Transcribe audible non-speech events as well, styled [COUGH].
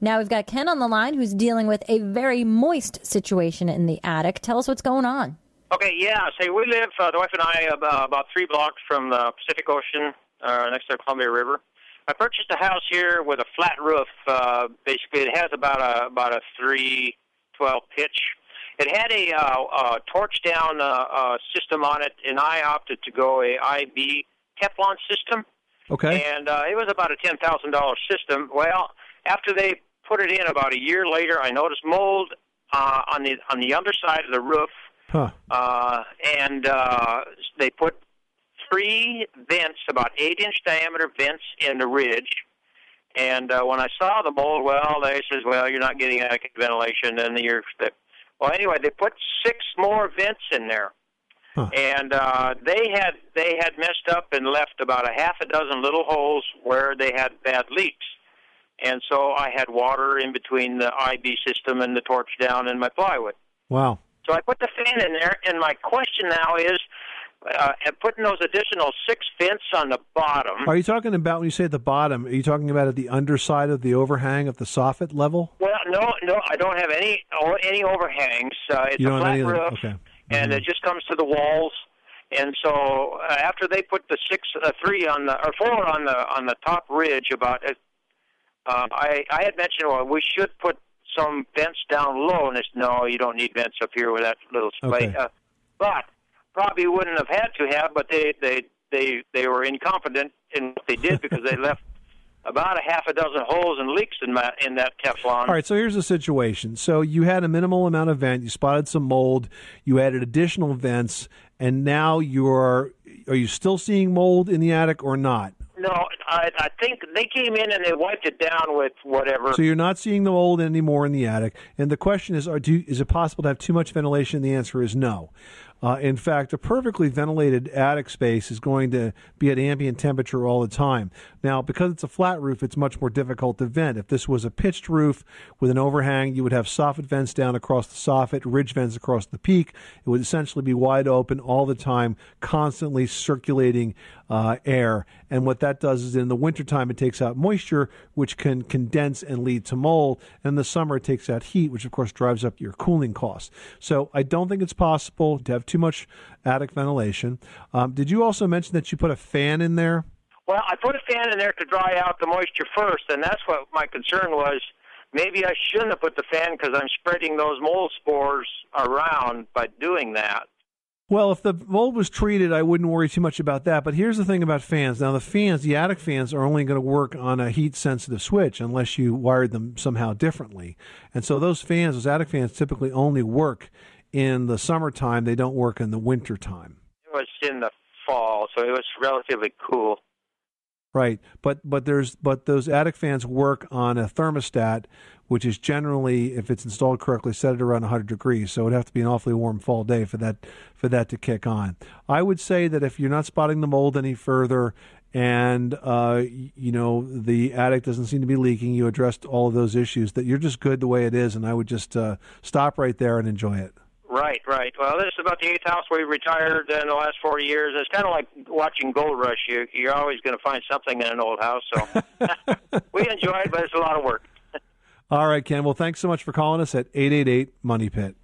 Now we've got Ken on the line who's dealing with a very moist situation in the attic. Tell us what's going on. Okay, yeah. So we live, uh, the wife and I, about, about three blocks from the Pacific Ocean, uh, next to the Columbia River. I purchased a house here with a flat roof. Uh, basically, it has about a about a three twelve pitch. It had a, uh, a torch down uh, uh, system on it, and I opted to go a IB Teflon system. Okay. And uh, it was about a ten thousand dollar system. Well, after they put it in about a year later, I noticed mold uh, on the on the underside of the roof. Huh. Uh, and uh, they put three vents, about eight inch diameter vents in the ridge. And uh, when I saw the mold, well, they says, well, you're not getting adequate ventilation, and you're. Well, anyway, they put six more vents in there, Huh. and uh, they had they had messed up and left about a half a dozen little holes where they had bad leaks. And so I had water in between the IB system and the torch down and my plywood. Wow. So I put the fan in there, and my question now is, uh, putting those additional six vents on the bottom. Are you talking about when you say at the bottom? Are you talking about at the underside of the overhang of the soffit level? Well, no, no, I don't have any any overhangs. Uh, it's You a flat any of them? roof, Okay. and it just comes to the walls. And so uh, after they put the six, uh, three on the or four on the on the top ridge, about uh, I I had mentioned well we should put some vents down low, and it's no, you don't need vents up here with that little space. Okay. Uh, but probably wouldn't have had to have, but they they they they were incompetent in what they did because they [LAUGHS] left about a half a dozen holes and leaks in that in that Teflon. All right, so here's the situation. So you had a minimal amount of vent, you spotted some mold, you added additional vents, and now you're are you still seeing mold in the attic or not? I, I think they came in and they wiped it down with whatever. So you're not seeing the mold anymore in the attic. And the question is, are, do is it possible to have too much ventilation? The answer is no. Uh, in fact, a perfectly ventilated attic space is going to be at ambient temperature all the time. Now, because it's a flat roof, it's much more difficult to vent. If this was a pitched roof with an overhang, you would have soffit vents down across the soffit, ridge vents across the peak. It would essentially be wide open all the time, constantly circulating uh, air. And what that does is in the wintertime, it takes out moisture, which can condense and lead to mold. And in the summer, it takes out heat, which of course drives up your cooling costs. So I don't think it's possible to have too much attic ventilation. Um, did you also mention that you put a fan in there? Well, I put a fan in there to dry out the moisture first, and that's what my concern was. Maybe I shouldn't have put the fan because I'm spreading those mold spores around by doing that. Well, if the mold was treated, I wouldn't worry too much about that. But here's the thing about fans. Now, the fans, the attic fans, are only going to work on a heat sensitive switch unless you wired them somehow differently. And so those fans, those attic fans, typically only work in the summertime. They don't work in the wintertime. It was in the fall, so it was relatively cool. Right, but but there's but those attic fans work on a thermostat, which is generally, if it's installed correctly, set at around 100 degrees. So it'd have to be an awfully warm fall day for that for that to kick on. I would say that if you're not spotting the mold any further, and uh, you know the attic doesn't seem to be leaking, you addressed all of those issues. That you're just good the way it is, and I would just uh, stop right there and enjoy it. Right, right. Well, this is about the eighth house we've retired in the last 40 years. It's kind of like watching Gold Rush. You, you're always going to find something in an old house. So [LAUGHS] we enjoy it, but it's a lot of work. All right, Ken. Well, thanks so much for calling us at 888 Money Pit.